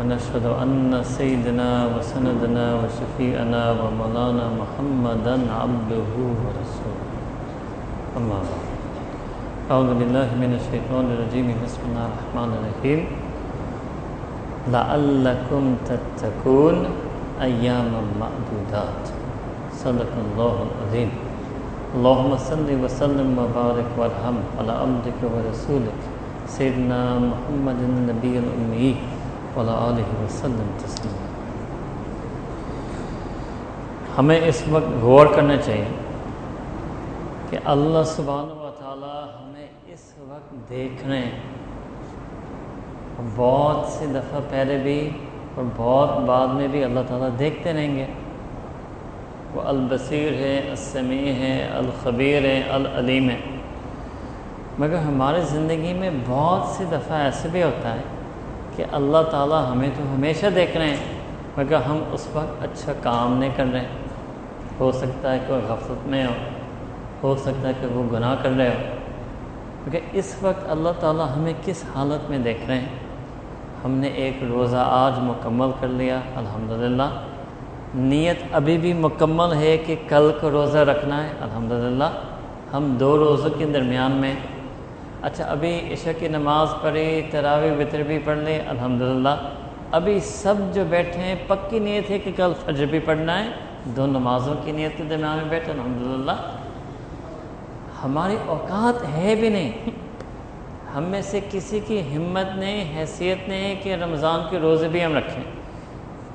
ونشهد أن سيدنا وسندنا وشفيئنا ومولانا محمدا عبده ورسوله. أما بعد. أعوذ بالله من الشيطان الرجيم. بسم الله الرحمن الرحيم. لعلكم تتقون أياما معدودات. صدق الله العظيم. اللهم صل وسلم وبارك وارحم على عبدك ورسولك سيدنا محمد النبي الأمي. وعلى آله وسلم تسليما ہمیں اس وقت غور کرنا چاہیے کہ اللہ سبحانہ و تعالی ہمیں اس وقت دیکھ رہے ہیں۔ بہت سی دفعہ پہلے بھی اور بہت بعد میں بھی اللہ تعالیٰ دیکھتے رہیں گے۔ وہ البصیر ہے السمیع ہے الخبیر ہے العلیم ہے مگر ہماری زندگی میں بہت سی دفعہ ایسے بھی ہوتا ہے کہ اللہ تعالیٰ ہمیں تو ہمیشہ دیکھ رہے ہیں، مگر ہم اس وقت اچھا کام نہیں کر رہے۔ ہو سکتا ہے کہ وہ غفلت میں ہو ہو سکتا ہے کہ وہ گناہ کر رہے ہو۔ کیونکہ اس وقت اللہ تعالیٰ ہمیں کس حالت میں دیکھ رہے ہیں؟ ہم نے ایک روزہ آج مکمل کر لیا، الحمدللہ۔ نیت ابھی بھی مکمل ہے کہ کل کو روزہ رکھنا ہے، الحمدللہ۔ ہم دو روزوں کے درمیان میں اچھا ابھی عشاء کی نماز پڑھی تراوی وطر بھی پڑھ لی الحمدللہ۔ ابھی سب جو بیٹھے ہیں، پکی نیت ہے کہ کل فجر بھی پڑھنا ہے۔ دو نمازوں کی نیت کے درمیان میں بیٹھے، الحمدللہ۔ ہماری اوقات ہے بھی نہیں۔ ہم میں سے کسی کی ہمت نہیں، حیثیت نہیں کہ رمضان کے روزے بھی ہم رکھیں۔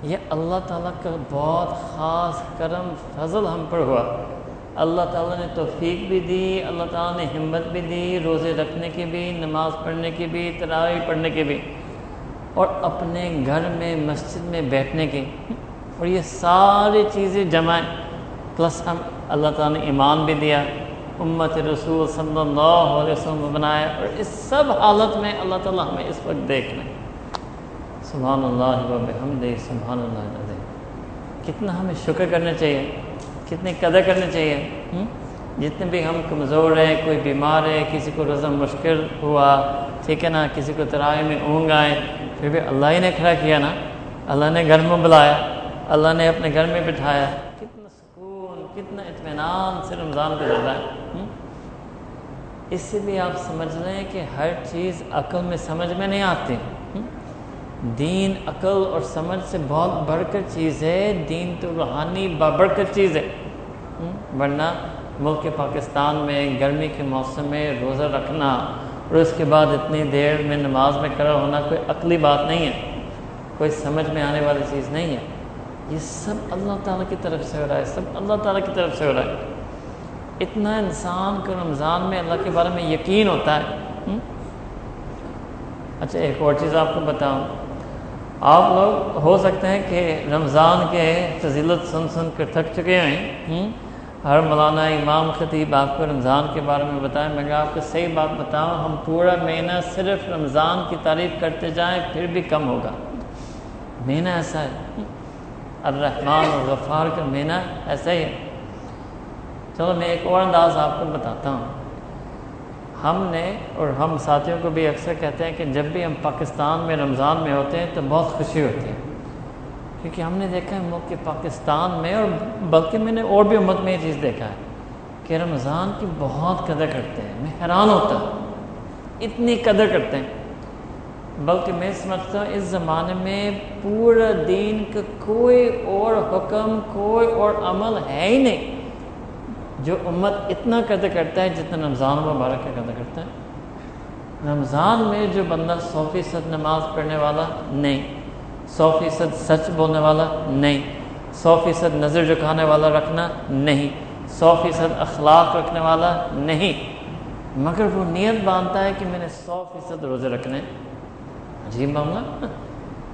یہ اللہ تعالیٰ کا بہت خاص کرم، فضل ہم پر ہوا۔ اللہ تعالیٰ نے توفیق بھی دی، اللہ تعالیٰ نے ہمت بھی دی، روزے رکھنے کی بھی، نماز پڑھنے کی بھی تراوی پڑھنے کی بھی، اور اپنے گھر میں، مسجد میں بیٹھنے کی اور یہ ساری چیزیں جمائیں پلس ہم اللہ تعالیٰ نے ایمان بھی دیا، امت رسول صلی اللہ علیہ وسلم بنایا۔ اور اس سب حالت میں اللہ تعالیٰ ہمیں اس وقت دیکھ لیں سبحان اللہ و بحمد سبحان اللہ علیہ کتنا ہمیں شکر کرنا چاہیے۔ کتنی قدر کرنی چاہیے؟ جتنے بھی ہم کمزور ہیں، کوئی بیمار ہے، کسی کو رزم مشکل ہوا، ٹھیک ہے نا، کسی کو ترائی میں اونگ آئے، پھر بھی اللہ ہی نے کھڑا کیا نا؟ اللہ نے گھر میں بلایا، اللہ نے اپنے گھر میں بٹھایا۔ کتنا سکون، کتنا اطمینان سے رمضان گزر رہا ہے اس سے بھی آپ سمجھ رہے ہیں کہ ہر چیز عقل میں سمجھ میں نہیں آتی۔ دین عقل اور سمجھ سے بہت بڑھ کر چیز ہے، دین تو روحانی بڑھ کر چیز ہے۔ ورنہ ملک پاکستان میں گرمی کے موسم میں روزہ رکھنا اور اس کے بعد اتنی دیر میں نماز میں کھڑا ہونا کوئی عقلی بات نہیں ہے۔ کوئی سمجھ میں آنے والی چیز نہیں ہے۔ یہ سب اللہ تعالیٰ کی طرف سے ہو رہا ہے، سب اللہ تعالیٰ کی طرف سے ہو رہا ہے۔ اتنا انسان کو رمضان میں اللہ کے بارے میں یقین ہوتا ہے۔ اچھا ایک اور چیز آپ کو بتاؤں۔ آپ لوگ ہو سکتے ہیں کہ رمضان کے فضیلت سن سن کر تھک چکے ہیں ہر مولانا امام خطیب آپ کو رمضان کے بارے میں بتائیں، میں آپ کو صحیح بات بتاؤں، ہم پورا مہینہ صرف رمضان کی تعریف کرتے جائیں پھر بھی کم ہوگا۔ مہینہ ایسا ہے۔ الرحمن الغفار کا مہینہ ایسا ہی ہے۔ چلو میں ایک اور انداز آپ کو بتاتا ہوں۔ ہم نے اور ہم ساتھیوں کو بھی اکثر کہتے ہیں کہ جب بھی ہم پاکستان میں رمضان میں ہوتے ہیں تو بہت خوشی ہوتی ہے۔ کیونکہ ہم نے دیکھا ہے ملک پاکستان میں اور بلکہ میں نے اور بھی امت میں یہ چیز دیکھا ہے کہ رمضان کی بہت قدر کرتے ہیں۔ میں حیران ہوتا ہوں۔ اتنی قدر کرتے ہیں۔ بلکہ میں سمجھتا ہوں اس زمانے میں پورا دین کا کوئی اور حکم، کوئی اور عمل ہے ہی نہیں۔ جو امت اتنا قدر کرتا ہے جتنا رمضان مبارک کا قدر کرتا ہے۔ رمضان میں جو بندہ سو فیصد نماز پڑھنے والا نہیں، سو فیصد سچ بولنے والا نہیں، سو فیصد نظر جھکانے والا رکھنا نہیں، سو فیصد اخلاق رکھنے والا نہیں۔ مگر وہ نیت باندھتا ہے کہ میں نے سو فیصد روزے رکھنے عجیب معاملہ۔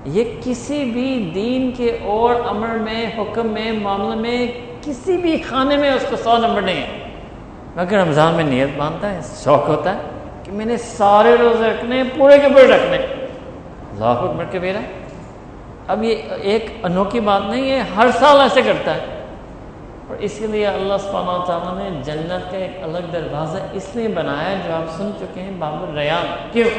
یہ کسی بھی دین کے اور امر میں، حکم میں، معاملے میں کسی بھی خانے میں اس کو سو نمبر نہیں ہے۔ مگر رمضان میں نیت باندھتا ہے، شوق ہوتا ہے کہ میں نے سارے روزے رکھنے پورے کے پورے رکھنے اللہ اکبر کے بیرا اب یہ ایک انوکھی بات نہیں ہے، ہر سال ایسے کرتا ہے۔ اور اسی لیے اللہ سبحانہ تعالیٰ نے جنت کا ایک الگ دروازہ اس لیے بنایا جو آپ سن چکے ہیں بابر ریان کیوں؟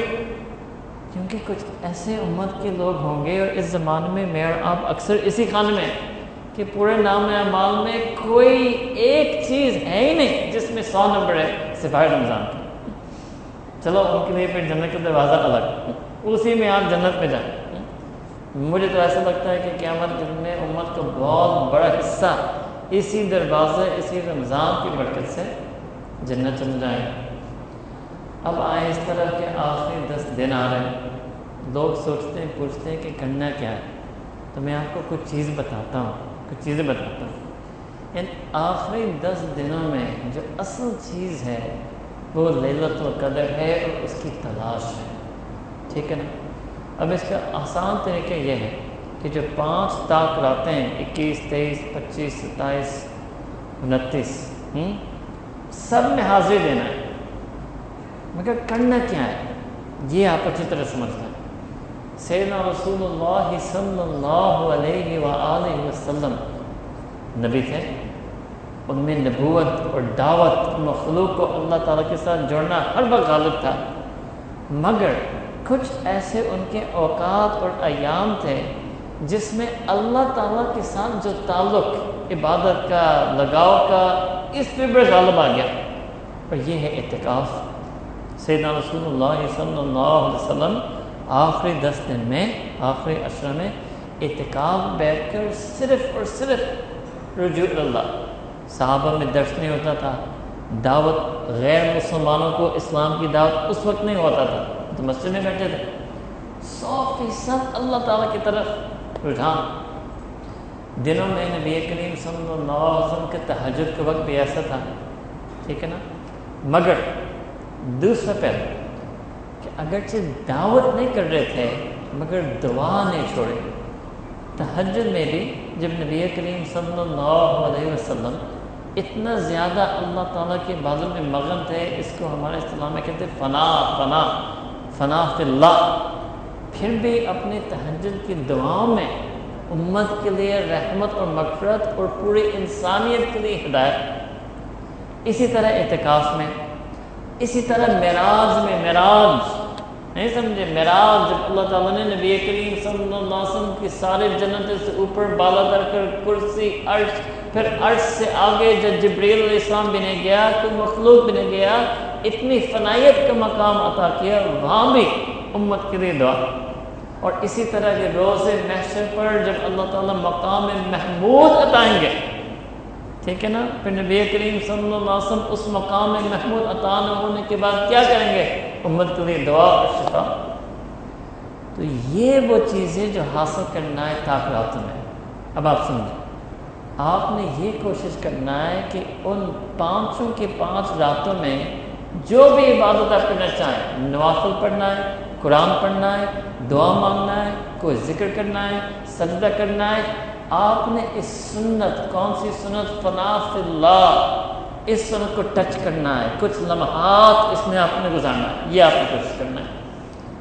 کیونکہ کچھ ایسے امت کے لوگ ہوں گے اور اس زمانے میں میں اور آپ اکثر اسی خانے میں کہ پورے نام اعمال میں کوئی ایک چیز ہے ہی نہیں جس میں سو نمبر ہے سپاہی رمضان کا چلو، ان کے لیے پھر جنت کا دروازہ الگ۔ اسی میں آپ جنت میں جائیں۔ مجھے تو ایسا لگتا ہے کہ قیامت دن میں امت کا بہت بڑا حصہ اسی دروازے، اسی رمضان کی برکت سے جنت چل جائیں۔ اب آئے اس طرح کے آخری دس دن آ رہے ہیں۔ لوگ سوچتے ہیں، پوچھتے ہیں کہ کرنا کیا ہے۔ تو میں آپ کو کچھ چیز بتاتا ہوں۔ کچھ چیزیں بتاتا ہوں۔ ان آخری دس دنوں میں جو اصل چیز ہے، وہ للت القدر ہے اور اس کی تلاش ہے۔ ٹھیک ہے نا؟ اب اس کا آسان طریقہ یہ ہے کہ جو پانچ تاک راتیں ہیں، اکیس، تیئیس، پچیس، ستائیس، انتیس سب میں حاضری دینا ہے۔ مگر کرنا کیا ہے؟ یہ آپ اچھی طرح سمجھنا ہے۔ سیدنا رسول اللہ صلی اللہ علیہ وآلہ وسلم نبی تھے۔ ان میں نبوت اور دعوت، مخلوق کو اللہ تعالیٰ کے ساتھ جوڑنا ہر وقت غالب تھا۔ مگر کچھ ایسے ان کے اوقات اور ایام تھے جس میں اللہ تعالیٰ کے ساتھ جو تعلق، عبادت کا، لگاؤ کا، اس پہ بڑے غالب آ گیا۔ اور یہ ہے اعتکاف۔ سیدنا رسول اللہ صلی اللہ علیہ وسلم آخری دس دن میں، آخری عشرہ میں اعتکاب بیٹھ کر صرف اور صرف رجوع اللہ۔ صحابہ میں درس نہیں ہوتا تھا، دعوت غیر مسلمانوں کو اسلام کی دعوت اس وقت نہیں ہوتا تھا۔ تو مسجد میں بیٹھے تھے۔ سو فیصد اللہ تعالیٰ کی طرف رجحان۔ دنوں میں نبی کریم صلی اللہ علیہ وسلم کے تحجد کے وقت بھی ایسا تھا۔ ٹھیک ہے نا؟ مگر دوسرا پہلو۔ کہ اگرچہ دعوت نہیں کر رہے تھے، مگر دعا نہیں چھوڑے۔ تحجد میں بھی جب نبی کریم صلی اللہ علیہ وسلم اتنا زیادہ اللہ تعالیٰ کے بازو میں مغن تھے، اس کو ہمارے اسلام میں کہتے فنا فنا فنا فی اللہ۔ پھر بھی اپنی تحجد کی دعاؤں میں امت کے لیے رحمت اور مغفرت اور پوری انسانیت کے لیے ہدایت۔ اسی طرح اعتکاف میں اسی طرح معراج میں معراج، نہیں سمجھے؟ معراج جب اللہ تعالیٰ نے نبی کریم صلی اللہ علیہ وسلم کی سارے جنت سے اوپر بالا در کر کرسی، عرش، پھر عرش سے آگے جب جبریل علیہ السلام بھی نہیں گیا تو مخلوق بھی نہیں گیا، اتنی فنائیت کا مقام عطا کیا، وہاں بھی امت کے لیے دعا۔ اور اسی طرح کے روز محشر پر جب اللہ تعالیٰ مقام محمود عطائیں گے ٹھیک ہے نا؟ پھر نبی کریم صلی اللہ علیہ وسلم اس مقام میں محمود عطا نہ ہونے کے بعد کیا کریں گے؟ امت کے لیے دعا اور شفا۔ تو یہ وہ چیزیں جو حاصل کرنا ہے طاقت میں اب آپ سمجھیں۔ آپ نے یہ کوشش کرنا ہے کہ ان پانچوں کے پانچ راتوں میں جو بھی عبادت آپ کرنا چاہیں، نوافل پڑھنا ہے، قرآن پڑھنا ہے، دعا مانگنا ہے، کوئی ذکر کرنا ہے، سجدہ کرنا ہے آپ نے اس سنت، کون سی سنت؟ فناف اللہ۔ اس سنت کو ٹچ کرنا ہے۔ کچھ لمحات اس میں آپ نے گزارنا ہے۔ یہ آپ نے کوشش کرنا ہے۔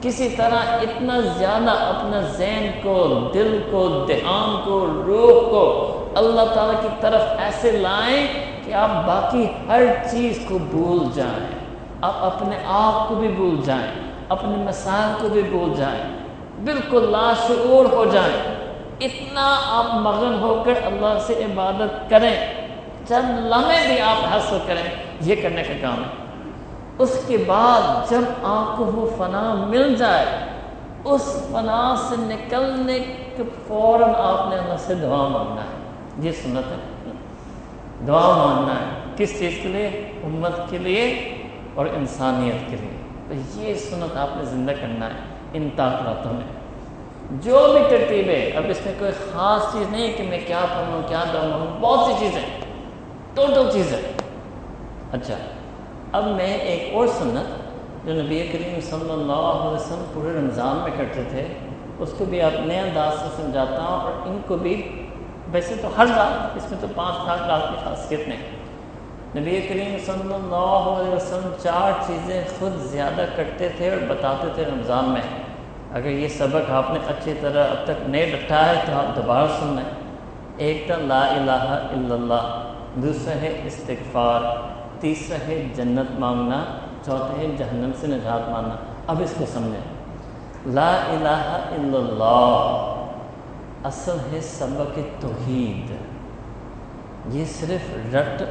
کسی طرح اتنا زیادہ اپنا ذہن کو، دل کو، دھیان کو، روح کو اللہ تعالیٰ کی طرف ایسے لائیں کہ آپ باقی ہر چیز کو بھول جائیں۔ آپ اپنے آپ کو بھی بھول جائیں۔ اپنے مسائل کو بھی بھول جائیں۔ بالکل لاشعور ہو جائیں۔ اتنا آپ مغن ہو کر اللہ سے عبادت کریں، چند لمحے بھی آپ حاصل کریں، یہ کرنے کا کام ہے۔ اس کے بعد جب آپ کو وہ فنا مل جائے، اس فنا سے نکلنے کے فوراً آپ نے اللہ سے دعا مانگنا ہے۔ یہ سنت ہے۔ دعا مانگنا ہے۔ کس چیز کے لیے؟ امت کے لیے اور انسانیت کے لیے۔ تو یہ سنت آپ نے زندہ کرنا ہے، ان طاقتوں میں۔ جو بھی ترتیب ہے، اب اس میں کوئی خاص چیز نہیں کہ میں کیا پڑھوں، کیا دوں بہت سی چیزیں۔ ٹوٹل چیزیں۔ اچھا اب میں ایک اور سنت جو نبی کریم صلی اللہ علیہ وسلم پورے رمضان میں کرتے تھے، اس کو بھی آپ نئے انداز سے سمجھاتا ہوں اور ان کو بھی ویسے تو ہر رات، اس میں تو پانچ لاکھ رات کی خاصیت نہیں۔ نبی کریم صلی اللہ علیہ وسلم چار چیزیں خود زیادہ کرتے تھے اور بتاتے تھے رمضان میں۔ اگر یہ سبق آپ نے اچھی طرح اب تک نہیں رکھا ہے تو آپ دوبارہ سن لیں ایک تو لا الہ الا اللہ، دوسرا ہے استغفار، تیسرا ہے جنت مانگنا، چوتھا ہے جہنم سے نجات ماننا اب اس کو سمجھیں۔ لا الہ الا اللہ، اصل ہے سبق توحید۔ یہ صرف رٹ،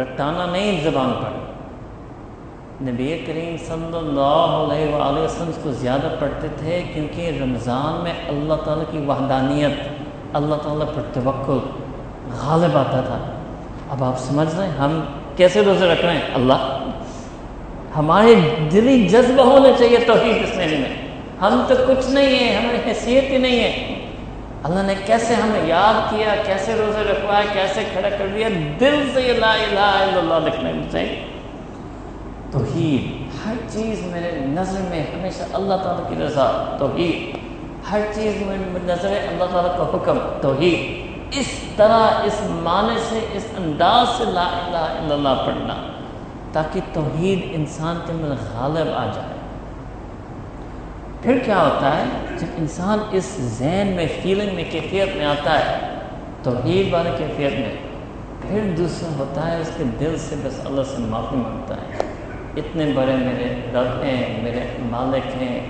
رٹانا نہیں زبان پر۔ نبی کریم صلی اللہ علیہ وآلہ وسلم اس کو زیادہ پڑھتے تھے کیونکہ رمضان میں اللہ تعالیٰ کی وحدانیت، اللہ تعالیٰ پر توقع غالب آتا تھا۔ اب آپ سمجھ رہے ہیں، ہم کیسے روزے رکھ رہے ہیں؟ اللہ، ہمارے دلی جذبہ ہونے چاہیے توحید اس مہینے میں۔ ہم تو کچھ نہیں ہیں، ہماری حیثیت ہی نہیں ہے۔ اللہ نے کیسے ہمیں یاد کیا، کیسے روزے رکھوایا، کیسے کھڑا کر دیا؟ دل سے لا الہ الا اللہ لکھنے چاہیے توحید۔ ہر چیز میرے نظر میں ہمیشہ اللہ تعالیٰ کی رضا، توحید۔ ہر چیز میں نظر اللہ تعالیٰ کا حکم، توحید۔ اس طرح، اس معنی سے، اس انداز سے لا الہ الا اللہ پڑھنا، تاکہ توحید انسان کے اندر غالب آ جائے۔ پھر کیا ہوتا ہے؟ جب انسان اس ذہن میں فیلنگ میں، کیفیت میں آتا ہے، توحید والی کیفیت میں، پھر دوسرا ہوتا ہے، اس کے دل سے بس اللہ سے معافی مانگتا ہے۔ اتنے بڑے میرے رب ہیں، میرے مالک ہیں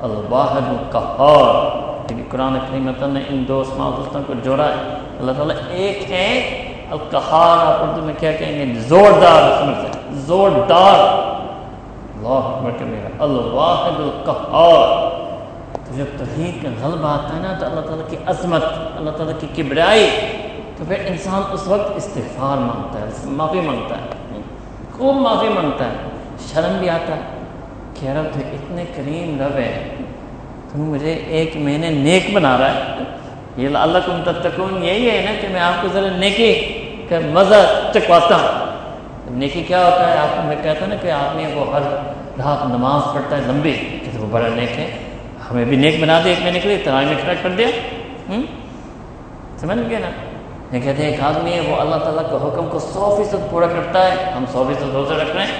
الواحد القہار کیونکہ قرآن کریم نے ان دو اسماع دوستوں کو جوڑا ہے۔ اللہ تعالیٰ ایک ہے، القہار، آپ اردو میں کیا کہیں گے؟ زوردار سے۔ زوردار۔ اللہ اکبر میرا الواحد القہار۔ تو جب توحید کا غلبہ آتا ہے نا، تو اللہ تعالیٰ کی عظمت، اللہ تعالیٰ کی کبرائی تو پھر انسان اس وقت استغفار مانگتا ہے، معافی مانگتا ہے۔ خوب معافی مانگتا ہے۔ شرم بھی آتا ہے کہ رب تو اتنے کریم رب ہے تم مجھے ایک مہینے نیک بنا رہا ہے۔ یہ اللہ کم تتکون یہی ہے نا کہ میں آپ کو ذرا نیکی کا مزہ چکواتا ہوں۔ نیکی کیا ہوتا ہے؟ آپ کو میں کہتا نا کہ آدمی وہ ہر رات نماز پڑھتا ہے لمبی، کہ وہ بڑا نیک ہے۔ ہمیں بھی نیک بنا دے ایک مہینے کے لیے ترائی میں کھڑا کر دیا۔ سمجھ گئے نا؟ یہ کہتے ہیں ایک آدمی ہے، وہ اللہ تعالیٰ کے حکم کو سو فیصد پورا کرتا ہے۔ ہم سو فیصد روزہ رکھ رہے ہیں،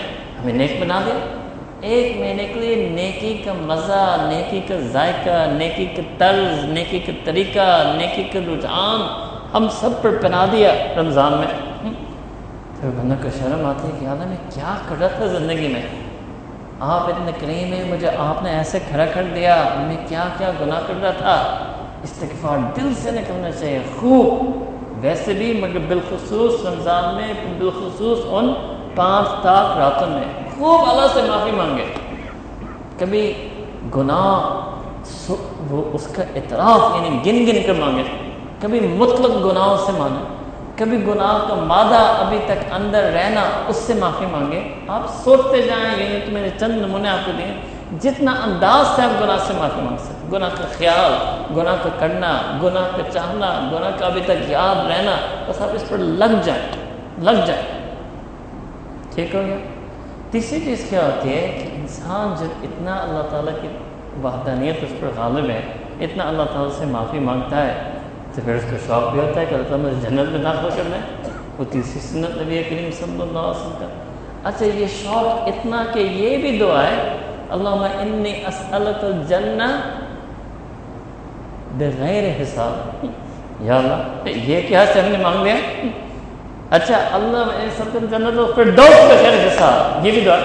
ہمیں نیک بنا دیا ایک مہینے کے لیے نیکی کا مزہ، نیکی کا ذائقہ، نیکی کا طرز، نیکی کا طریقہ، نیکی کا رجحان ہم سب پر پہنا دیا رمضان میں۔ پھر بندہ کو شرم آتی ہے کہ یاد میں کیا کر رہا تھا زندگی میں؟ آپ اتنے کریم ہیں، مجھے آپ نے ایسے کھڑا کر دیا، میں کیا کیا گناہ کر رہا تھا۔ استغفار دل سے نکلنا چاہیے، خوب۔ ویسے بھی مگر بالخصوص رمضان میں، بالخصوص ان پانچ تاک راتوں میں۔ خوب اللہ سے معافی مانگے۔ کبھی گناہ وہ اس کا اعتراف یعنی گن گن کر مانگے۔ کبھی مطلق گناہوں سے مانگے۔ کبھی گناہ کا مادہ ابھی تک اندر رہنا، اس سے معافی مانگے۔ آپ سوچتے جائیں یعنی تو میرے چند نمونے آپ کو دیں جتنا انداز سے آپ گناہ سے معافی مانگ سکتے گناہ کا خیال، گناہ کا کرنا، گناہ کا چاہنا، گناہ کا ابھی تک یاد رہنا، بس آپ اس پر لگ جائیں لگ جائیں۔ ٹھیک ہو گیا؟ تیسری چیز کیا ہوتی ہے کہ انسان جب اتنا اللہ تعالیٰ کی وحدانیت اس پر غالب ہے، اتنا اللہ تعالیٰ سے معافی مانگتا ہے، تو پھر اس کا شوق بھی ہوتا ہے کہ اللہ تعالیٰ جنت میں داخل کرنا ہے۔ وہ تیسری سنت نبی کریم صلی اللہ علیہ وسلم کا۔ اچھا یہ شوق اتنا کہ یہ بھی دعا ہے اللہ انی اسألت الجنہ بغیر حساب۔ یا اللہ، یہ کیا سے ہم نے مانگ لیا اچھا اللہ سب جنت و فردوس بغیر حساب۔ یہ بھی دعا۔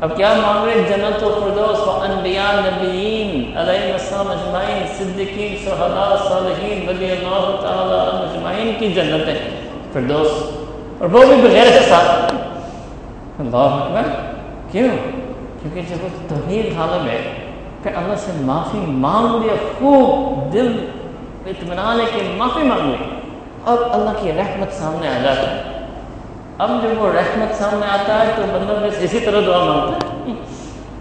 اب کیا مانگ رہے جنت و فردوس و انبیاء، نبیین، علیہ السلام اجمعین صدقین شہداء، صالحین، ولی اللہ تعالی اجمعین کی جنت ہے فردوس۔ اور وہ بھی بغیر حساب۔ اللہ اکبر، کیوں؟ کیونکہ جب وہ توحید حالم ہے پھر اللہ سے معافی مانگ لیا، خوب دل اطمینان ہے کہ معافی مانگ لی اور اللہ کی رحمت سامنے آ جاتا ہے۔ اب جب وہ رحمت سامنے آتا ہے تو بندہ بس اسی طرح دعا مانگتا ہے۔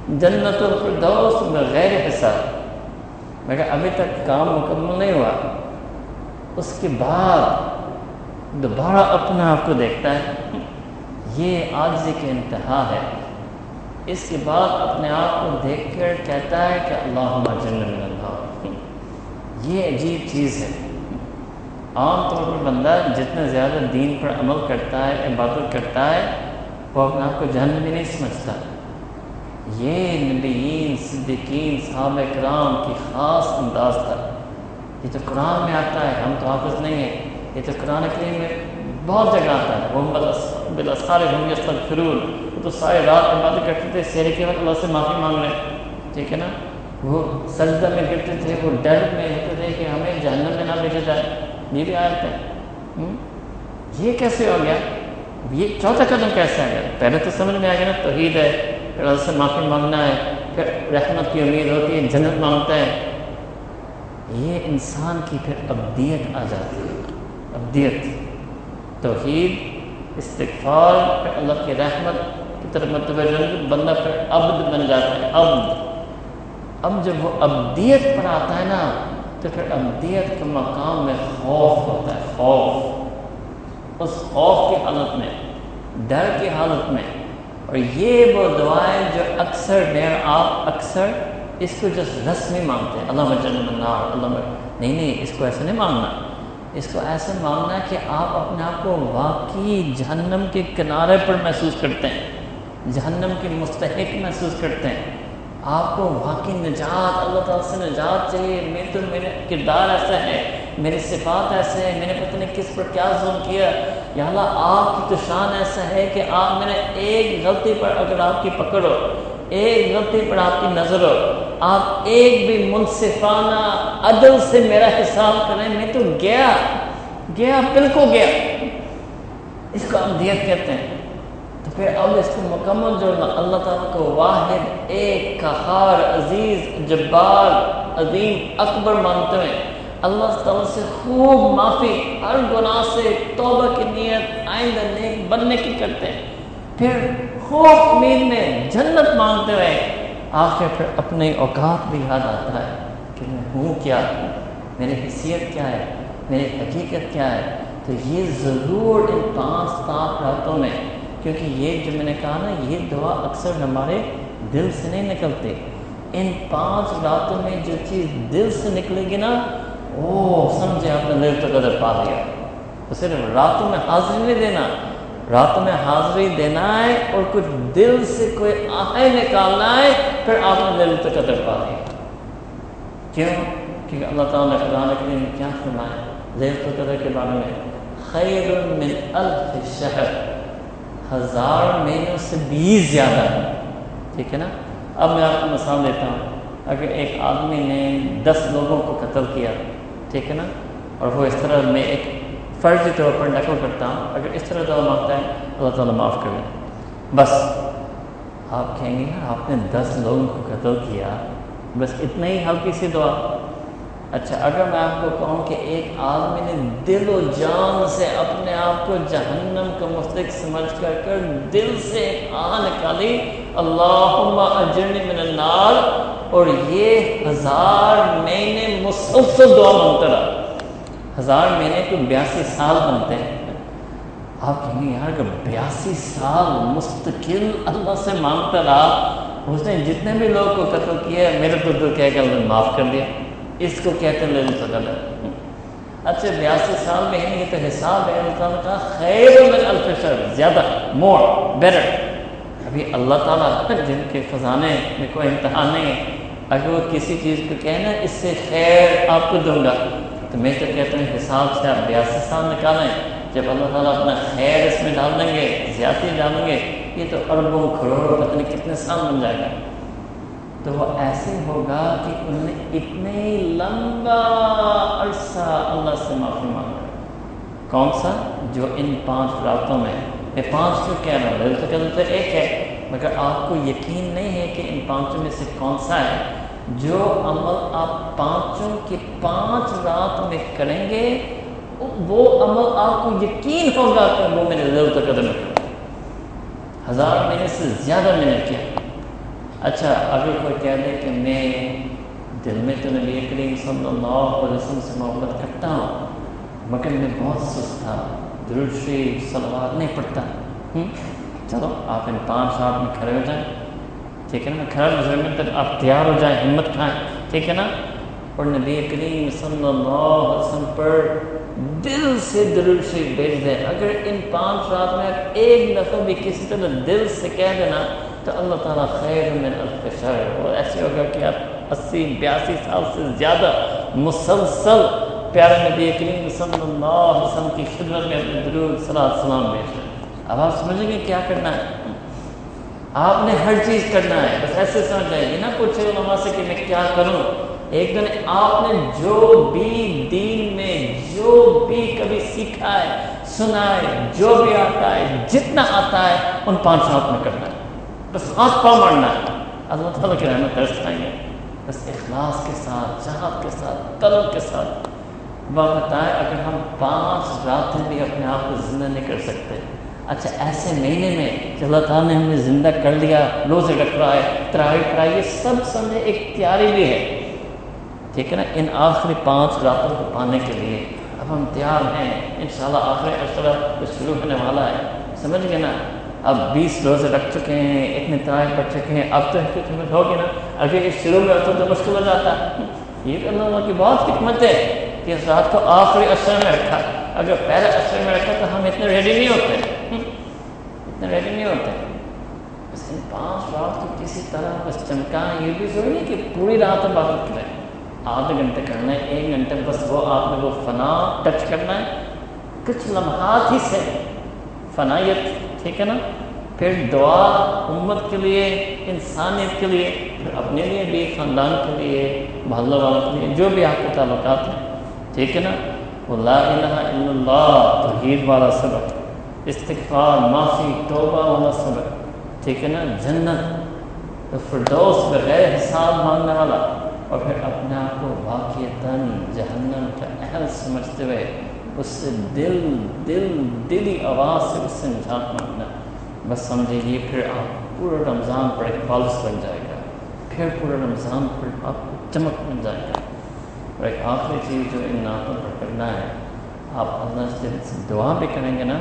جنت الفردوس میں غیر حساب۔ مگر ابھی تک کام مکمل نہیں ہوا۔ اس کے بعد دوبارہ اپنے آپ کو دیکھتا ہے۔ یہ آجزی کے انتہا ہے۔ اس کے بعد اپنے آپ کو دیکھ کر کہتا ہے کہ اللہ من اللہ۔ یہ عجیب چیز ہے۔ عام طور پر بندہ جتنا زیادہ دین پر عمل کرتا ہے، عبادت کرتا ہے، وہ اپنے آپ کو جہنم بھی نہیں سمجھتا۔ یہ نبیین، صدیقین، صحابہ کرام کی خاص انداز تھا۔ یہ تو قرآن میں آتا ہے، ہم تو حافظ نہیں ہیں۔ یہ تو قرآن کریم میں بہت جگہ آتا ہے۔ وہ بلا سارے ہوں گے فرور وہ تو سارے رات عبادت کرتے تھے سیر کے وقت اللہ سے معافی مانگ رہے ٹھیک ہے نا؟ وہ سجدہ میں گرتے تھے، وہ ڈر میں ہوتے تھے کہ ہمیں جہنم میں نہ بھیجا جائے۔ یہ بھی آئے تھے یہ کیسے ہو گیا؟ یہ چوتھا قدم کیسے آ گیا؟ پہلے تو سمجھ میں آ گیا نا، توحید ہے، پھر اللہ سے معافی مانگنا ہے، پھر رحمت کی امید ہوتی ہے، جنت مانگتا ہے۔ یہ انسان کی پھر ابدیت آ جاتی ہے۔ ابدیت۔ توحید، استغفار، پھر اللہ کی رحمت طرف متوجہ بندہ پھر عبد بن جاتا ہے، عبد۔ اب جب وہ ابدیت پر آتا ہے نا، تو پھر ابدیت کے مقام میں خوف ہوتا ہے، خوف۔ اس خوف کی حالت میں، ڈر کی حالت میں۔ اور یہ وہ دعائیں جو اکثر دیر آپ اکثر اس کو جس رسمی مانگتے ہیں اللہ جن اللہ اللہ نہیں نہیں، اس کو ایسا نہیں مانگنا اس کو ایسا مانگنا کہ آپ اپنے آپ کو واقعی جہنم کے کنارے پر محسوس کرتے ہیں۔ جہنم کے مستحق محسوس کرتے ہیں۔ آپ کو واقعی نجات، اللہ تعالیٰ سے نجات چاہیے۔ میں تو میرا کردار ایسا ہے میرے صفات ایسے ہیں، میں نے پتہ نہیں کس پر کیا ظلم کیا۔ یا اللہ، آپ کی تو شان ایسا ہے کہ آپ میں نے ایک غلطی پر اگر آپ کی پکڑ ہو، ایک غلطی پر آپ کی نظر ہو، آپ ایک بھی منصفانہ عدل سے میرا حساب کریں، میں تو گیا گیا، بالکل گیا۔ اس کو ہم دیت کہتے ہیں۔ پھر اب اس کو مکمل جوڑنا اللہ تعالیٰ کو واحد، ایک کہار عزیز، جبار، عظیم، اکبر مانتے ہیں۔ اللہ تعالیٰ سے خوب معافی، ہر گناہ سے توبہ کی نیت، آئندہ نیک بننے کی کرتے ہیں۔ پھر خوب امید میں جنت مانگتے ہوئے آخر پھر اپنے اوقات بھی یاد آتا ہے کہ میں ہوں کیا؟ میری حیثیت کیا ہے؟ میری حقیقت کیا ہے؟ تو یہ ضرور ان پانچ سات راتوں میں کیونکہ یہ جو میں نے کہا نا، یہ دعا اکثر ہمارے دل سے نہیں نکلتے۔ ان پانچ راتوں میں جو چیز دل سے نکلے گی نا وہ سمجھے آپ نے دل تو قدر پا دیا تو صرف راتوں میں حاضری نہیں دینا، راتوں میں حاضری دینا ہے اور کچھ دل سے کوئی آہے نکالنا ہے، پھر آپ نے دل تو قدر پا دیا کیوں؟ کیونکہ اللہ تعالیٰ نے قرآن کریم کیا فرمایا لیل تو قدر کے بارے میں، خیر من الف شہر۔ ہزار مہینوں سے بیس زیادہ ہے۔ ٹھیک ہے نا؟ اب میں آپ کو مثال دیتا ہوں۔ اگر ایک آدمی نے دس لوگوں کو قتل کیا، ٹھیک ہے نا؟ اور وہ اس طرح میں ایک فرض طور پر نقل کرتا ہوں، اگر اس طرح دعا مانگتا ہے، اللہ تعالیٰ معاف کر دیں بس، آپ کہیں گے آپ نے دس لوگوں کو قتل کیا، بس اتنا ہی ہلکی سی دعا۔ اچھا اگر میں آپ کو کہوں کہ ایک آدمی نے دل و جان سے اپنے آپ کو جہنم کا مستق سمجھ کر کر دل سے آ نکالی اللہ اجرنی من النار، اور یہ ہزار مہینے مسلسل دعا مانگتا رہا۔ ہزار مہینے کو بیاسی سال بنتے ہیں۔ آپ کہیں گے، یار کہ بیاسی سال مستقل اللہ سے مانگتا رہا، اس نے جتنے بھی لوگ کو قتل کیا، میرے تو دل کہہ کہ اللہ نے معاف کر دیا۔ اس کو کہتے ہیں للت القدر اچھا بیاسی سال میں ہی تو حساب ہے، اللہ تعالیٰ کا خیر من الفشر زیادہ مور بیٹر ابھی اللہ تعالیٰ جن کے خزانے میں کوئی امتحان نہیں ہے۔ اگر وہ کسی چیز کو کہنا اس سے خیر آپ کو دوں گا۔ تو میں تو کہتا ہوں، حساب سے آپ بیاسی سال نکالیں۔ جب اللہ تعالیٰ اپنا خیر اس میں ڈال دیں گے، زیادتی ڈالیں گے، یہ تو اربوں کروڑوں، پتہ نہیں کتنے سال بن جائے گا۔ تو وہ ایسے ہوگا کہ انہوں نے اتنے لمبا عرصہ اللہ سے معافی مانگا۔ کون سا؟ جو ان پانچ راتوں میں میں پانچ تو کہہ رہا ہوں تو کہتے ایک ہے، مگر آپ کو یقین نہیں ہے کہ ان پانچوں میں سے کون سا ہے۔ جو عمل آپ پانچوں کے پانچ رات میں کریں گے، وہ عمل آپ کو یقین ہوگا کہ وہ میرے دل تو قدر میں ہزار مہینے سے زیادہ میں نے کیا اچھا اگر کوئی کہہ دے کہ میں دل میں تو نبی کریم صلی اللہ علیہ وسلم سے محبت کرتا ہوں، مگر میں بہت سست تھا، درود شریف سلوات نہیں پڑھتا۔ چلو، آپ ان پانچ رات میں کھڑے ہو جائیں۔ ٹھیک ہے نا؟ کھڑا گزرنے تک آپ تیار ہو جائیں، ہمت کھائیں ٹھیک ہے نا؟ اور نبی کریم صلی اللہ علیہ وسلم پر دل سے درود شریف بھیج دیں۔ اگر ان پانچ رات میں آپ ایک دفعہ بھی کسی طرح دل سے کہہ دینا تو اللہ تعالیٰ خیر من الف شہر اور ایسے ہوگا کہ آپ اسی بیاسی سال سے زیادہ مسلسل پیارے نبی کریم صلی اللہ علیہ وسلم کی خدمت میں اپنے درود صلی اللہ سلام بھیج رہے اب آپ سمجھیں گے کیا کرنا ہے۔ آپ نے ہر چیز کرنا ہے۔ بس ایسے سمجھ جائیں یہ نہ پوچھے علماء سے کہ میں کیا کروں۔ ایک دن آپ نے جو بھی دین میں جو بھی کبھی سیکھا ہے، سنا ہے، جو بھی آتا ہے، جتنا آتا ہے، ان پانچ ہاتھ میں کرنا ہے۔ بس ہاتھ پاؤں مارنا ہے۔ اللہ تعالیٰ کی رحمت ترس کھائیں گے بس اخلاص کے ساتھ چاہت کے ساتھ طلب کے ساتھ۔ وقت آئے اگر ہم پانچ راتیں بھی اپنے آپ کو زندہ نہیں کر سکتے۔ اچھا ایسے مہینے میں کہ اللہ تعالیٰ نے ہمیں زندہ کر لیا، روزے رکھ رہا ہے تراہی پڑھائی یہ سب سمجھے ایک تیاری بھی ہے۔ ٹھیک ہے نا؟ ان آخری پانچ راتوں کو پانے کے لیے اب ہم تیار ہیں۔ انشاءاللہ آخری اشرا شروع ہونے والا ہے۔ سمجھ گئے نا؟ اب بیس روزے رکھ چکے ہیں، اتنے تراہی پڑھ چکے ہیں، اب تو حکمت ہوگی نا۔ اگر اس شروع میں ہوتا تو مشکل ہو جاتا یہ اللہ اللہ کی بہت حکمت ہے کہ اس رات کو آخری اشر میں رکھا۔ اگر پہلے اشر میں رکھا تو ہم اتنے ریڈی نہیں ہوتے۔ اتنے ریڈی نہیں ہوتے۔ بس ان پانچ رات کو کسی طرح بس چمکائیں۔ یہ بھی ضروری نہیں کہ پوری رات عبادت کریں۔ آدھے گھنٹے کرنا ہے، ایک گھنٹے بس وہ آپ نے وہ فنا ٹچ کرنا ہے۔ کچھ لمحات ہی سے فنائیت ٹھیک ہے نا؟ پھر دعا امت کے لیے، انسانیت کے لیے، پھر اپنے لیے بھی، خاندان کے لیے، محلہ والوں کے لیے، جو بھی آپ کے تعلقات ہیں۔ ٹھیک ہے نا؟ وہ لا الہ الا اللہ، توحید والا سبق۔ استغفار، معافی، توبہ والا سبق۔ ٹھیک ہے نا؟ جنت۔ تو فردوس بغیر حساب مانگنے والا۔ اور پھر اپنے آپ کو واقعتاً جہنم کا اہل سمجھتے ہوئے اس سے دل دل، دلی آواز سے اس سے نجات مانگنا۔ بس سمجھے یہ پھر آپ پورا رمضان پر ایک پالس بن جائے گا۔ پھر پورا رمضان پر آپ کو چمک بن جائے گا۔ اور ایک آخری چیز جو ان نعتوں پر کرنا ہے، آپ اللہ سے دعا بھی کریں گے نا،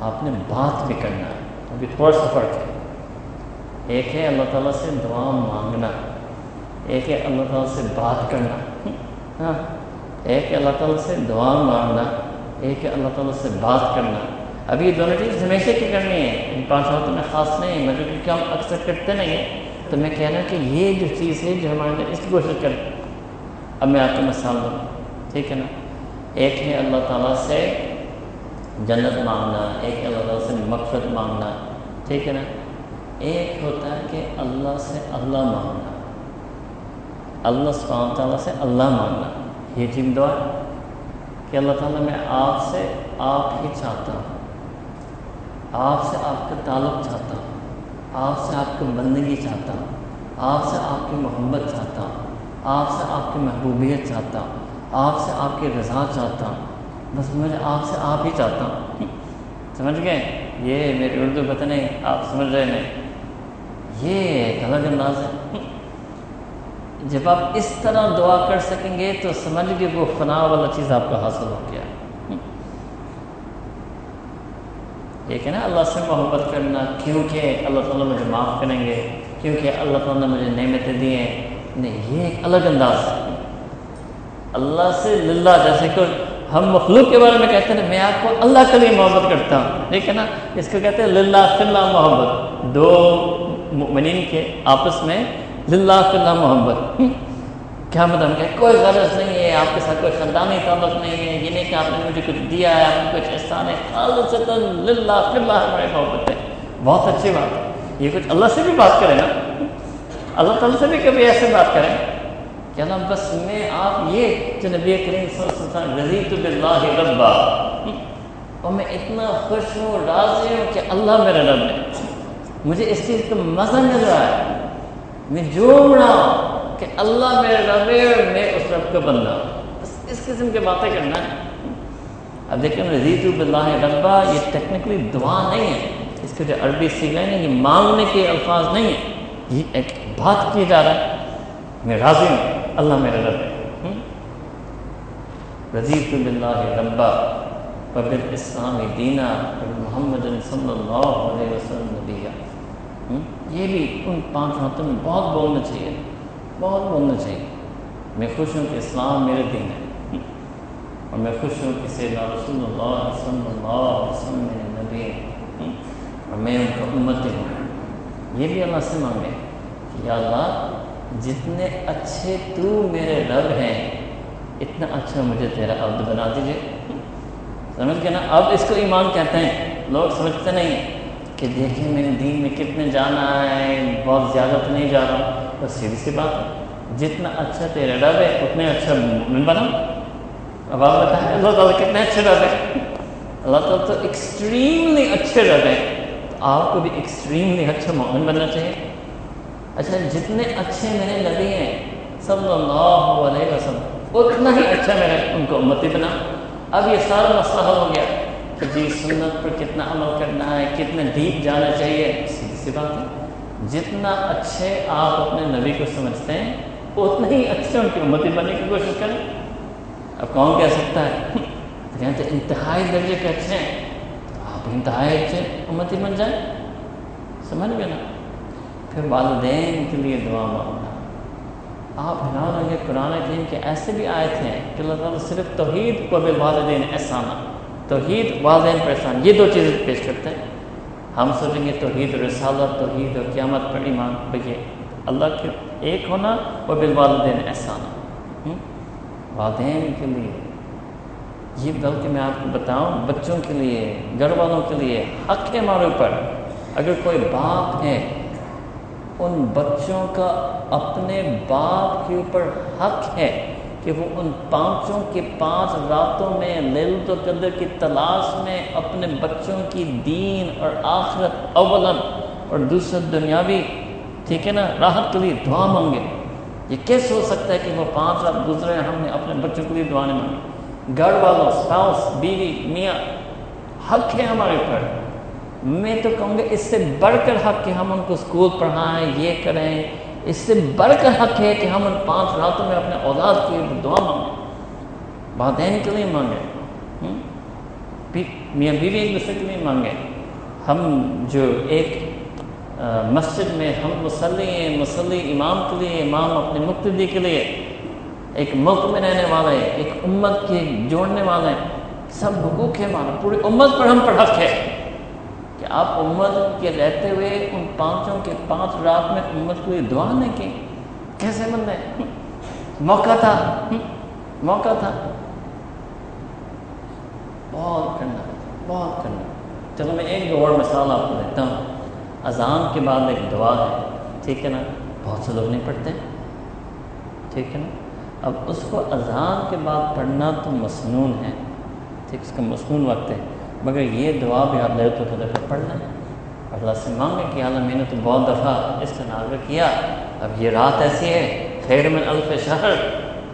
آپ نے بات بھی کرنا ہے۔ ابھی تھوڑا سا فرق ہے۔ ایک ہے اللہ تعالیٰ سے دعا مانگنا، ایک ہے اللہ تعالیٰ سے بات کرنا۔ ہاں۔ ایک اللہ تعالیٰ سے دعا مانگنا، ایک اللہ تعالیٰ سے بات کرنا۔ ابھی یہ دونوں چیز ہمیشہ کی کرنی ہے ان پانچ وقتوں میں خاص نہیں ہے مگر کیونکہ ہم اکثر کرتے نہیں ہیں، تو میں کہہ رہا ہوں کہ یہ جو چیز ہے جو ہمارے اندر اس کی کوشش کریں۔ اب میں آپ کو مثال دوں، ٹھیک ہے نا؟ ایک ہے اللہ تعالیٰ سے جنت مانگنا، ایک اللہ تعالیٰ سے مقصد مانگنا، ٹھیک ہے نا؟ ایک ہوتا ہے کہ اللہ سے اللہ مانگنا۔ اللہ سبحانہ تعالیٰ سے اللہ مانگنا۔ یہ ٹھیک دعا کہ اللہ تعالیٰ میں آپ سے آپ ہی چاہتا ہوں۔ آپ سے آپ کا تعلق چاہتا ہوں۔ آپ سے آپ کی بندگی چاہتا ہوں۔ آپ سے آپ کی محبت چاہتا ہوں۔ آپ سے آپ کی محبوبیت چاہتا ہوں۔ آپ سے آپ کی رضا چاہتا ہوں۔ بس مجھے آپ سے آپ ہی چاہتا ہوں۔ سمجھ گئے؟ یہ میری اردو بتنے آپ سمجھ رہے ہیں یہ ایک الگ انداز ہے۔ جب آپ اس طرح دعا کر سکیں گے تو سمجھ گے وہ فنا والا چیز آپ کو حاصل ہو گیا۔ ایک ہے نا اللہ سے محبت کرنا، کیونکہ اللہ تعالیٰ مجھے معاف کریں گے، کیونکہ اللہ تعالیٰ نے مجھے نعمتیں دی ہیں۔ نہیں، یہ ایک الگ انداز ہے۔ اللہ سے للہ، جیسے کہ ہم مخلوق کے بارے میں کہتے ہیں، میں آپ کو اللہ کے لیے محبت کرتا ہوں۔ ٹھیک ہے نا؟ اس کو کہتے ہیں للہ، فی اللہ محبت۔ دو مؤمنین کے آپس میں للہ فی محبت کیا مطلب کہ کوئی غرض نہیں ہے، آپ کے ساتھ کوئی خاندانی تعلق نہیں ہے۔ یہ نہیں کہ آپ نے مجھے کچھ دیا ہے، آپ نے کچھ احسان ہے خالصتاً للہ فی اللہ ہماری محبت ہے بہت اچھی بات۔ ہے یہ کچھ اللہ سے بھی بات کریں نا۔ اللہ تعالیٰ سے بھی کبھی ایسے بات کریں۔ کیا نا بس میں آپ یہ جو نبی کریم صلی اللہ علیہ وسلم رضیت باللہ ربا اور میں اتنا خوش ہوں، راضی ہوں کہ اللہ میرا رب ہے۔ مجھے اس چیز کا مزہ مل رہا ہے میں جوڑ کہ اللہ میرے رب ہے اور میں اس رب کا بندہ بس اس قسم کی باتیں کرنا ہے۔ اب دیکھیں رضیت باللہ ربا، یہ ٹیکنیکلی دعا نہیں ہے۔ اس کے جو عربی سیکھ رہے ہیں، یہ مانگنے کے الفاظ نہیں ہیں۔ یہ ایک بات کی جا رہا ہے۔ میں راضی ہوں۔ اللہ میرا رب ہے۔ رضیت باللہ ربا وبال اسلام دینا محمد صلی اللہ علیہ وسلم نبیہ۔ یہ بھی ان پانچ راتوں میں بہت بولنا چاہیے، بہت بولنا چاہیے۔ میں خوش ہوں کہ اسلام میرے دین ہے۔ اور میں خوش ہوں کہ سیدنا رسول اللہ صلی اللہ علیہ وسلم میرے نبی ہے اور میں ان کا امت ہوں۔ یہ بھی اللہ سے مانگے کہ یا اللہ، جتنے اچھے تو میرے رب ہیں، اتنا اچھا مجھے تیرا عبد بنا دیجیے سمجھ گئے نا؟ اب اس کو ایمان کہتے ہیں۔ لوگ سمجھتے نہیں کہ دیکھیں میں نے دین میں کتنے جانا ہے، بہت زیادہ تو نہیں جا رہا ہوں۔ بس سیدھی سی بات ہے۔ جتنا اچھا تیرا رب ہے، اتنے اچھا مومن بنا۔ اب آپ بتائیں، اللہ تعالیٰ کتنے اچھے رب ہے اللہ تعالیٰ تو ایکسٹریملی اچھے رب ہے تو آپ کو بھی ایکسٹریملی اچھا مومن بننا چاہیے۔ اچھا جتنے اچھے میرے نبی ہیں، صلی اللہ علیہ وسلم، اتنا ہی اچھا میرا ان کو امتی بنا۔ اب یہ سارا مسئلہ حل ہو گیا۔ کہ جی سنت پر کتنا عمل کرنا ہے کتنے ڈیپ جانا چاہیے، سیدھی سی بات ہے۔ جتنا اچھے آپ اپنے نبی کو سمجھتے ہیں، اتنا ہی اچھے ان کی امتی بننے کی کوشش کریں۔ اب کون کہہ سکتا ہے؟ یعنی تو انتہائی درجے کے اچھے ہیں۔ آپ انتہائی اچھے امتی بن جائیں۔ سمجھ گئے نا؟ پھر والدین کے لیے دعا مانگنا۔ آپ حیران ہوں گے، قرآن کریم کے ایسے بھی آئے تھے کہ اللہ تعالیٰ صرف توحید کو بھی والدین احسانہ توحید والدین پر احسان یہ دو چیزیں پیش کرتے ہیں۔ ہم سوچیں گے توحید رسالت، توحید اور قیامت پر ایمان بھائی اللہ کے ایک ہونا وہ بالوالدین احسانہ والدین کے لیے۔ یہ بلکہ میں آپ کو بتاؤں، بچوں کے لیے، گھر والوں کے لیے، حق ہے ہمارے اوپر۔ اگر کوئی باپ ہے، ان بچوں کا اپنے باپ کے اوپر حق ہے کہ وہ ان پانچوں کے پانچ راتوں میں للت و قدر کی تلاش میں اپنے بچوں کی دین اور آخرت اولن اور دوسرا دنیاوی، ٹھیک ہے نا، راحت کے لیے دعا مانگے یہ کیسے ہو سکتا ہے کہ وہ پانچ رات گزرے ہم نے اپنے بچوں کے لیے دعا نہیں مانگی؟ گھر والوں اسپاؤس بیوی، میاں، حق ہے ہمارے اوپر۔ میں تو کہوں گا اس سے بڑھ کر حق کہ ہم ان کو اسکول پڑھائیں، یہ کریں اس سے بڑھ کر حق ہے کہ ہم ان پانچ راتوں میں اپنے اولاد کی دعا مانگیں۔ والدین کے لیے مانگیں۔ میاں بیوی ایک دوسرے کے لیے مانگیں۔ ہم جو ایک مسجد میں ہم مسلی ہیں مسلی امام کے لیے، امام اپنے مقتدی کے لیے، ایک ملک میں رہنے والے، ایک امت کے جوڑنے والے، سب حقوق ہے ہمارا پوری امت پر ہم پر حق ہے۔ کہ آپ امت کے رہتے ہوئے ان پانچوں کے پانچ رات میں امت کو یہ دعا نہیں کی کیسے بن رہے موقع تھا۔ موقع تھا۔ بہت کرنا۔ بہت کرنا۔ چلو میں ایک دو اور مثال آپ کو دیتا ہوں۔ اذان کے بعد ایک دعا ہے۔ ٹھیک ہے نا؟ بہت سے لوگ نہیں پڑھتے۔ ٹھیک ہے نا؟ اب اس کو اذان کے بعد پڑھنا تو مصنون ہے۔ ٹھیک، اس کا مصنون وقت ہے۔ مگر یہ دعا بھی آپ تو دفعہ پڑھ لیں اللہ سے مانگیں کہ اللہ میں نے تو بہت دفعہ اس کا ناظر کیا، اب یہ رات ایسی ہے، خیر من الف شہر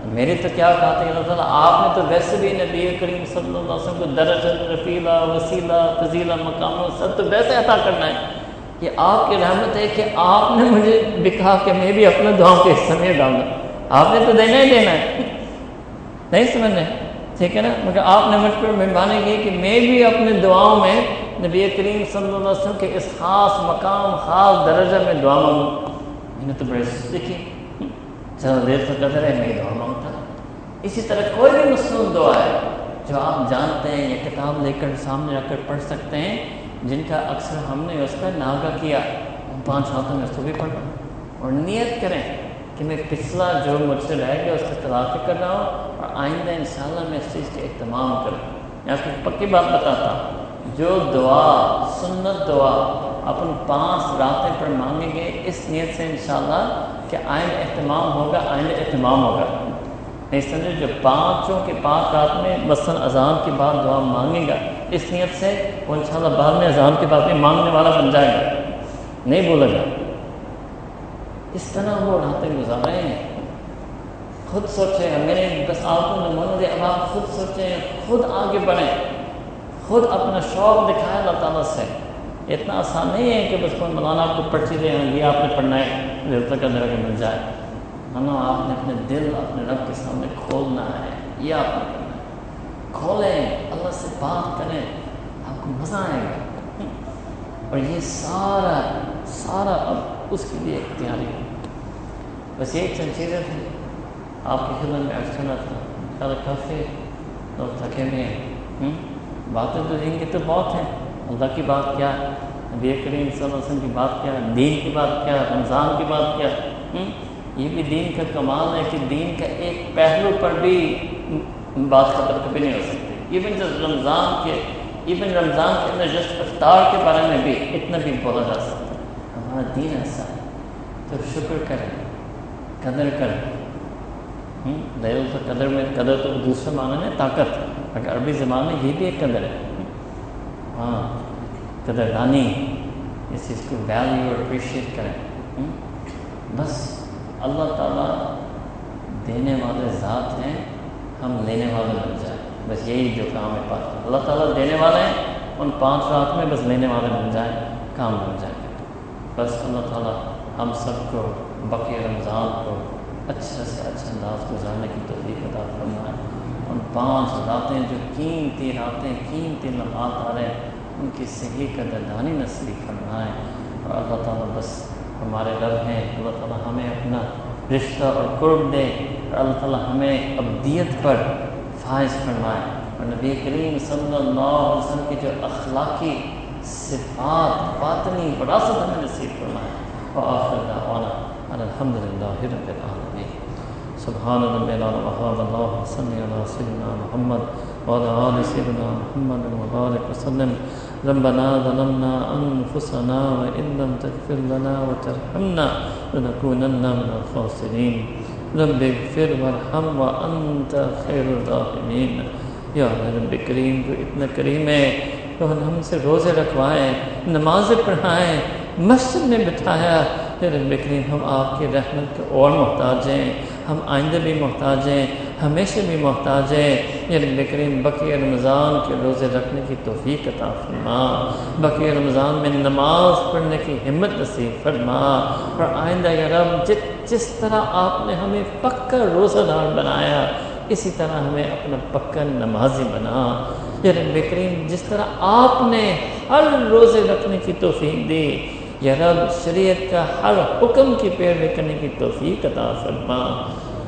میری تو کیا کہا تھا اللہ تعالیٰ، آپ نے تو ویسے بھی نبی کریم صلی اللہ علیہ وسلم کو درج رفیلہ، وسیلہ، فضیلہ مقام سب تو ویسے عطا کرنا ہے۔ یہ آپ کی رحمت ہے کہ آپ نے مجھے بھی کہا کہ میں بھی اپنے دعاؤں کے حصہ میں ڈالوں۔ آپ نے تو دینا ہی دینا ہے۔ نہیں سمجھ رہے ٹھیک ہے نا؟ مگر آپ نے مجھ پر مہربانی کی کہ میں بھی اپنے دعاؤں میں نبی کریم صلی اللہ علیہ وسلم کے اس خاص مقام، خاص درجہ میں دعا مانگوں۔ میں نے تو بڑے دیکھی چلو دیر تو قدر ہے، میں دعا مانگتا اسی طرح کوئی بھی مصنوع دعا ہے جو آپ جانتے ہیں یا کتاب لے کر سامنے رکھ کر پڑھ سکتے ہیں، جن کا اکثر ہم نے اس پر ناغہ کیا۔ پانچ ہاتھوں میں اس کو بھی پڑھا اور نیت کریں۔ کہ میں پچھلا جو مجھ سے رہ گیا اس کا تلافی کر رہا ہوں اور آئندہ انشاءاللہ میں اس چیز کے اہتمام کروں۔ میں آپ کو پکی بات بتاتا ہوں۔ جو دعا، سنت دعا اپن پانچ راتیں پر مانگیں گے، اس نیت سے انشاءاللہ کہ آئند اہتمام ہوگا آئند اہتمام ہوگا۔ نہیں سمجھے جو پانچوں کے پانچ رات میں مثلاً اذان کے بعد دعا مانگے گا، اس نیت سے وہ انشاءاللہ بعد میں اذان کے بعد میں مانگنے والا بن جائے گا۔ نہیں بولے گا۔ اس طرح وہ راتیں گزارے ہیں خود سوچیں میں نے بس آپ کو نمونہ دے اب آپ خود سوچیں خود آگے بڑھیں خود اپنا شوق دکھائیں اللہ تعالیٰ سے اتنا آسان نہیں ہے کہ بس کوئی مولانا آپ کو پرچی دے یہ آپ نے پڑھنا ہے دل تک اندر کے مل جائے ہاں آپ نے اپنے دل اپنے رب کے سامنے کھولنا ہے یہ آپ نے کرنا ہے کھولیں اللہ سے بات کریں آپ کو مزہ آئے گا اور یہ سارا سارا اب اس کے لیے اختیاری ہے۔ بس یہ چند چیزیں تھیں۔ آپ کی خدمت میں عرض کرنا تھا۔ خیال کافی لوگ تھکے ہوئے ہیں۔ باتیں تو دین کی تو بہت ہیں۔ اللہ کی بات کیا؟ نبی کریم صلی اللہ علیہ وسلم کی بات کیا؟ دین کی بات کیا؟ رمضان کی بات کیا؟ یہ بھی دین کا کمال ہے کہ دین کا ایک پہلو پر بھی بات ختم کبھی نہیں ہو سکتی۔ ایون جس رمضان کے ایون رمضان کے اندر جس افطار کے بارے میں بھی اتنا بھی بولا جا سکتا۔ ہے ہمارا دین ایسا تو شکر کریں، قدر کریں۔ دہل تو قدر میں، قدر تو دوسرے معنی ہے طاقت اگر عربی زبان میں یہ بھی ایک قدر ہے۔ ہاں قدر دانی، اس چیز کو ویلیو اور اپریشیٹ کریں۔ بس اللہ تعالیٰ دینے والے ذات ہیں، ہم لینے والے بن جائیں۔ بس یہی جو کام ہے پاس اللہ تعالیٰ دینے والے ہیں، ان پانچ رات میں بس لینے والے بن جائیں، کام بن جائیں۔ بس اللہ تعالیٰ ہم سب کو بقی رمضان کو اچھا سے اچھا انداز گزارنے کی توفیق عطا فرمائے۔ ان پانچ راتیں جو قیمتی راتیں قیمتی لمحات آ رہے ہیں، ان کی صحیح قدر دانی نصیب فرمائیں اور اللہ تعالیٰ بس ہمارے رب ہیں، اللہ تعالیٰ ہمیں اپنا رشتہ اور قرب دے۔ اور اللہ تعالیٰ ہمیں ابدیت پر فائز فرمائے۔ اور نبی کریم صلی اللہ علیہ وسلم کی جو اخلاقی صفات، باطنی وراثت ہمیں نصیب فرمائے وآخر دعوانا الحمد للہ رب العالمین۔ سبحان ربنا وحمد اللہ، صلی اللہ سیدنا محمد وعلى آل سيدنا محمد وبارك وسلم ربنا ظلمنا أنفسنا وإن لم تغفر لنا وترحمنا لنكونن من الخاسرين رب اغفر وارحم وأنت خير الراحمين یا رب کریم، تو اتنا کریم ہے تو ہم سے روزے رکھوائیں نمازیں پڑھائیں، مسجد میں بٹھایا رب کریم ہم آپ کی رحمت کے اور محتاج ہیں، ہم آئندہ بھی محتاج ہیں، ہمیشہ بھی محتاج ہیں یا رب کریم بقی رمضان کے روزے رکھنے کی توفیق عطا فرما بقی رمضان میں نماز پڑھنے کی ہمت نصیب فرما، اور آئندہ یا رب جس جس طرح آپ نے ہمیں پکا روزہ دار بنایا، اسی طرح ہمیں اپنا پکا نمازی بنا۔ یا رب کریم جس طرح آپ نے ہر روزے رکھنے کی توفیق دی، یا رب شریعت کا ہر حکم کی پیروی کرنے کی توفیق عطا فرما۔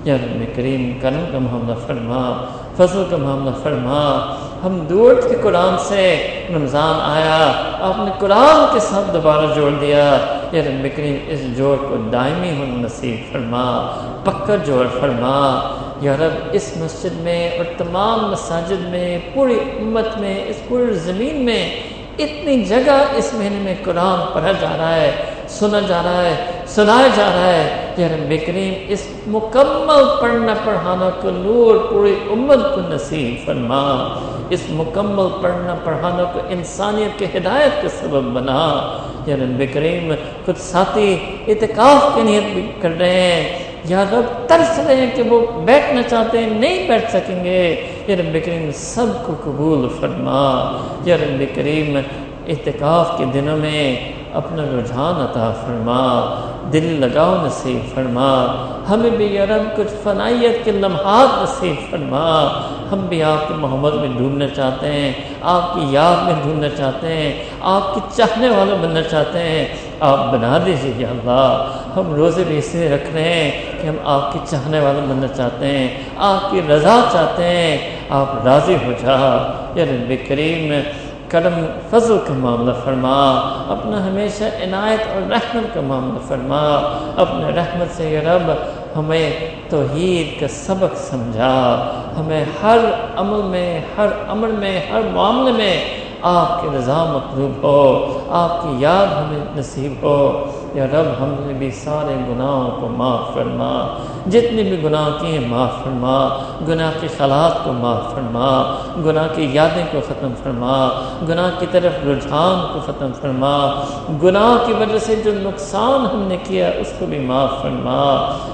یا رب کریم کرم کا معاملہ فرما، فضل کا معاملہ فرما۔ ہم دور کے قرآن سے رمضان آیا، آپ نے قرآن کے ساتھ دوبارہ جوڑ دیا۔ یا رب کریم اس جوڑ کو دائمی ہونا نصیب فرما، پکا جوڑ فرما۔ یا رب، اس مسجد میں اور تمام مساجد میں، پوری امت میں، اس پوری زمین میں اتنی جگہ اس مہینے میں قرآن پڑھا جا رہا ہے، سنا جا رہا ہے، سنایا جا رہا ہے۔ کہ رب کریم، اس مکمل پڑھنا پڑھانا کو نور پوری امت کو نصیب فرما۔ اس مکمل پڑھنا پڑھانا کو انسانیت کے ہدایت کا سبب بنا۔ یا رب کریم، خود ساتھی اتقاف کی نیت بھی کر رہے ہیں۔ یا لوگ ترس رہے ہیں کہ وہ بیٹھنا چاہتے ہیں، نہیں بیٹھ سکیں گے۔ یا رب کریم سب کو قبول فرما۔ یا رب کریم احتکاف کے دنوں میں اپنا رجحان عطا فرما۔ دل لگاؤ نصیب فرما۔ ہمیں بھی یا رب کچھ فنائیت کے لمحات نصیب فرما۔ ہم بھی آپ کے محمد میں ڈھونڈنا چاہتے ہیں، آپ کی یاد میں ڈھونڈنا چاہتے ہیں، آپ کی چاہنے والے بننا چاہتے ہیں۔ آپ بنا دیجیے یا اللہ، ہم روزے بھی اس لیے رکھ رہے ہیں کہ ہم آپ کی چاہنے والے بننا چاہتے ہیں، آپ کی رضا چاہتے ہیں۔ آپ راضی ہو جا۔ یا رب کریم کرم فضل کا معاملہ فرما، اپنا ہمیشہ عنایت اور رحمت کا معاملہ فرما، اپنے رحمت سے یہ رب، ہمیں توحید کا سبق سمجھا، ہمیں ہر عمل میں، ہر عمل میں، ہر معاملے میں آپ کی رضا مطلوب ہو، آپ کی یاد ہمیں نصیب ہو یا رب ہم نے بھی سارے گناہوں کو معاف فرما، جتنے بھی گناہ کیے معاف فرما، گناہ کے خالات کو معاف فرما، گناہ کی یادیں کو ختم فرما، گناہ کی طرف رجحان کو ختم فرما، گناہ کی وجہ سے جو نقصان ہم نے کیا اس کو بھی معاف فرما،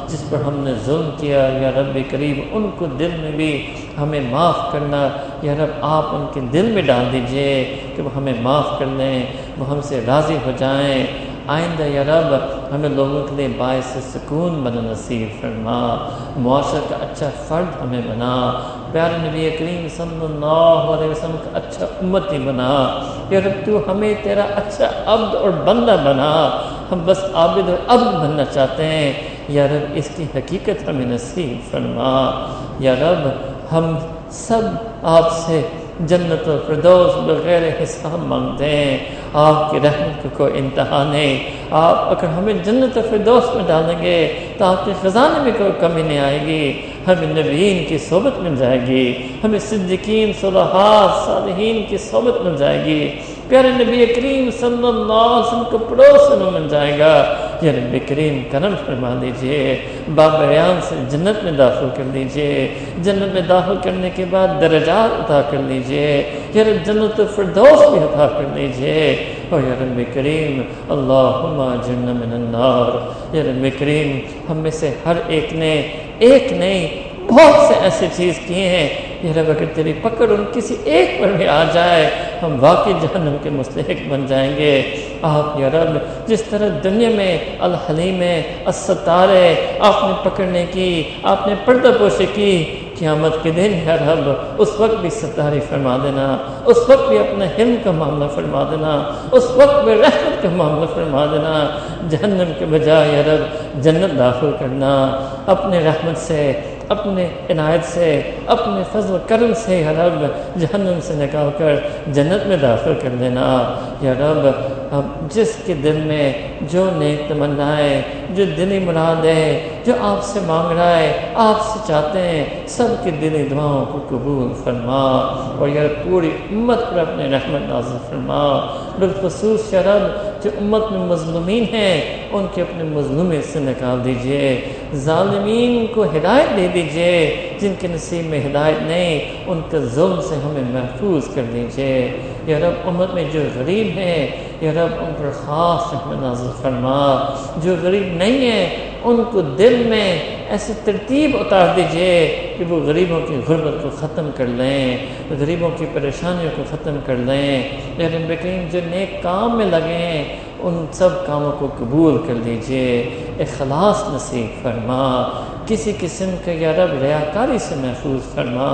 جس پر ہم نے ظلم کیا یا رب قریب ان کو دل میں بھی ہمیں معاف کرنا، یا رب آپ ان کے دل میں ڈال دیجیے کہ وہ ہمیں معاف کر لیں، وہ ہم سے راضی ہو جائیں۔ آئندہ یا رب، ہمیں لوگوں کے لیے باعث سکون بنا نصیب فرما۔ معاشر کا اچھا فرد ہمیں بنا۔ پیار نبی کریم صلی اللہ علیہ وسلم کا اچھا امتی بنا۔ یا رب، تو ہمیں تیرا اچھا عبد اور بندہ بنا۔ ہم بس عابد اور عبد بننا چاہتے ہیں۔ یا رب، اس کی حقیقت ہمیں نصیب فرما۔ یا رب، ہم سب آپ سے جنت و فردوس بغیر حساب مانگتے ہیں۔ آپ کی رحمت کو کوئی انتہا نہیں۔ آپ اگر ہمیں جنت و فردوس میں ڈالیں گے تو آپ کے خزانے میں کوئی کمی نہیں آئے گی۔ ہمیں نبیین کی صحبت مل جائے گی۔ ہمیں صدقین صلحات صالحین کی صحبت مل جائے گی۔ پیارے نبی کریم صلی اللہ علیہ وسلم کو پڑوس میں مل جائے گا۔ یا نبی کریم کرم فرما دیجیے۔ بابریان سے جنت میں داخل کر دیجیے۔ جنت میں داخل کرنے کے بعد درجات عطا کر لیجیے یا رب جنت فردوس بھی عطا کر لیجیے اور یا رب کریم، اللہم جن من النار۔ یا رب کریم، ہم میں سے ہر ایک نے، ایک نہیں بہت سے ایسے چیز کیے ہیں یہ رب اگر تیری پکڑ ان کسی ایک پر بھی آ جائے، ہم واقعی جہنم کے مستحق بن جائیں گے۔ آپ یا رب، جس طرح دنیا میں الحلیم الستارے آپ نے پکڑنے کی، آپ نے پردہ پوشی کی، قیامت کے دن یا رب، اس وقت بھی ستاری فرما دینا، اس وقت بھی اپنے ہم کا معاملہ فرما دینا، اس وقت بھی رحمت کا معاملہ فرما دینا۔ جہنم کے بجائے یا رب، جنت داخل کرنا، اپنے رحمت سے اپنے عنایت سے، اپنے فضل کرم سے یا رب جہنم سے نکال کر جنت میں داخل کر دینا۔ یا رب اب جس کے دل میں جو نیک تمنائیں، جو دلی مراد ہے جو آپ سے مانگ رہا ہے، آپ سے چاہتے ہیں، سب کے دلی دعاؤں کو قبول فرما۔ اور یا پوری امت پر اپنے رحمت نازل فرما۔ بالخصوص یا رب جو امت میں مظلومین ہیں، ان کے اپنے مظلومی سے نکال دیجیے۔ ظالمین کو ہدایت دے دیجیے۔ جن کے نصیب میں ہدایت نہیں، ان کے ظلم سے ہمیں محفوظ کر دیجیے۔ یا رب، امت میں جو غریب ہیں، یا رب، ان پر خاص رحمت نازل فرما۔ جو غریب نہیں ہیں، ان کو دل میں ایسی ترتیب اتار دیجیے کہ وہ غریبوں کی غربت کو ختم کر لیں، غریبوں کی پریشانیوں کو ختم کر لیں۔ یعنی یا رب کریم جو نیک کام میں لگے ہیں، ان سب کاموں کو قبول کر لیجیے۔ اخلاص نصیب فرما۔ کسی قسم کے یا رب ریاکاری سے محفوظ فرما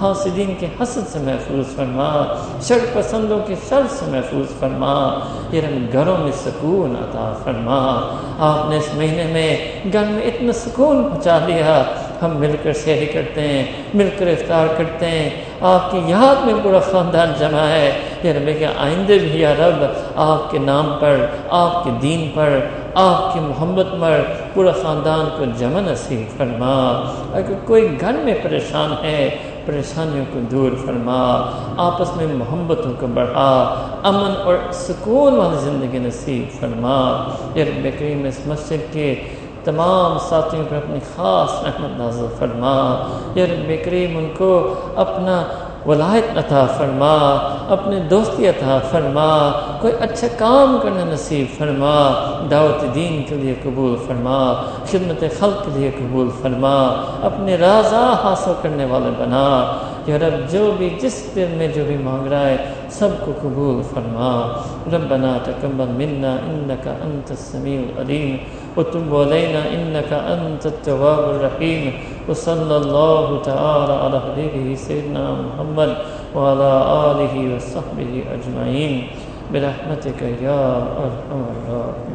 حاسدین کے حسد سے محفوظ فرما، شر پسندوں کے شر سے محفوظ فرما یہ رب گھروں میں سکون عطا فرما۔ آپ نے اس مہینے میں گھر میں اتنا سکون پہنچا دیا ہم مل کر شہری کرتے ہیں، مل کر افطار کرتے ہیں۔ آپ کی یاد میں پورا خاندان جمع ہے۔ یا رب کہ آئندے بھی یا رب، آپ کے نام پر، آپ کے دین پر، آپ کی محبت پر پورا خاندان کو جمع نصیب فرما۔ اگر کوئی گھر میں پریشان ہے، پریشانیوں کو دور فرما۔ آپس میں محبتوں کو بڑھا۔ امن اور سکون والی زندگی نصیب فرما۔ یا رب کریم اس مسجد کے تمام ساتھیوں پر اپنی خاص رحمت نازل فرما۔ یا رب کریم ان کو اپنا ولایت عطا فرما، اپنے دوستی عطا فرما، کوئی اچھا کام کرنا نصیب فرما، دعوت دین کے لیے قبول فرما، خدمت خلق کے لیے قبول فرما، اپنے رازہ حاصل کرنے والے بنا۔ یا رب، جو بھی جس دل میں جو بھی مانگ رہا ہے، سب کو قبول فرما۔ ربنا تقبل منا انك انت السميع العليم وتب علينا إنك أنت التواب الرحيم وصلى الله تعالى على حبيبه سيدنا محمد وعلى آله وصحبه أجمعين. برحمتك يا أرحم الراحمين.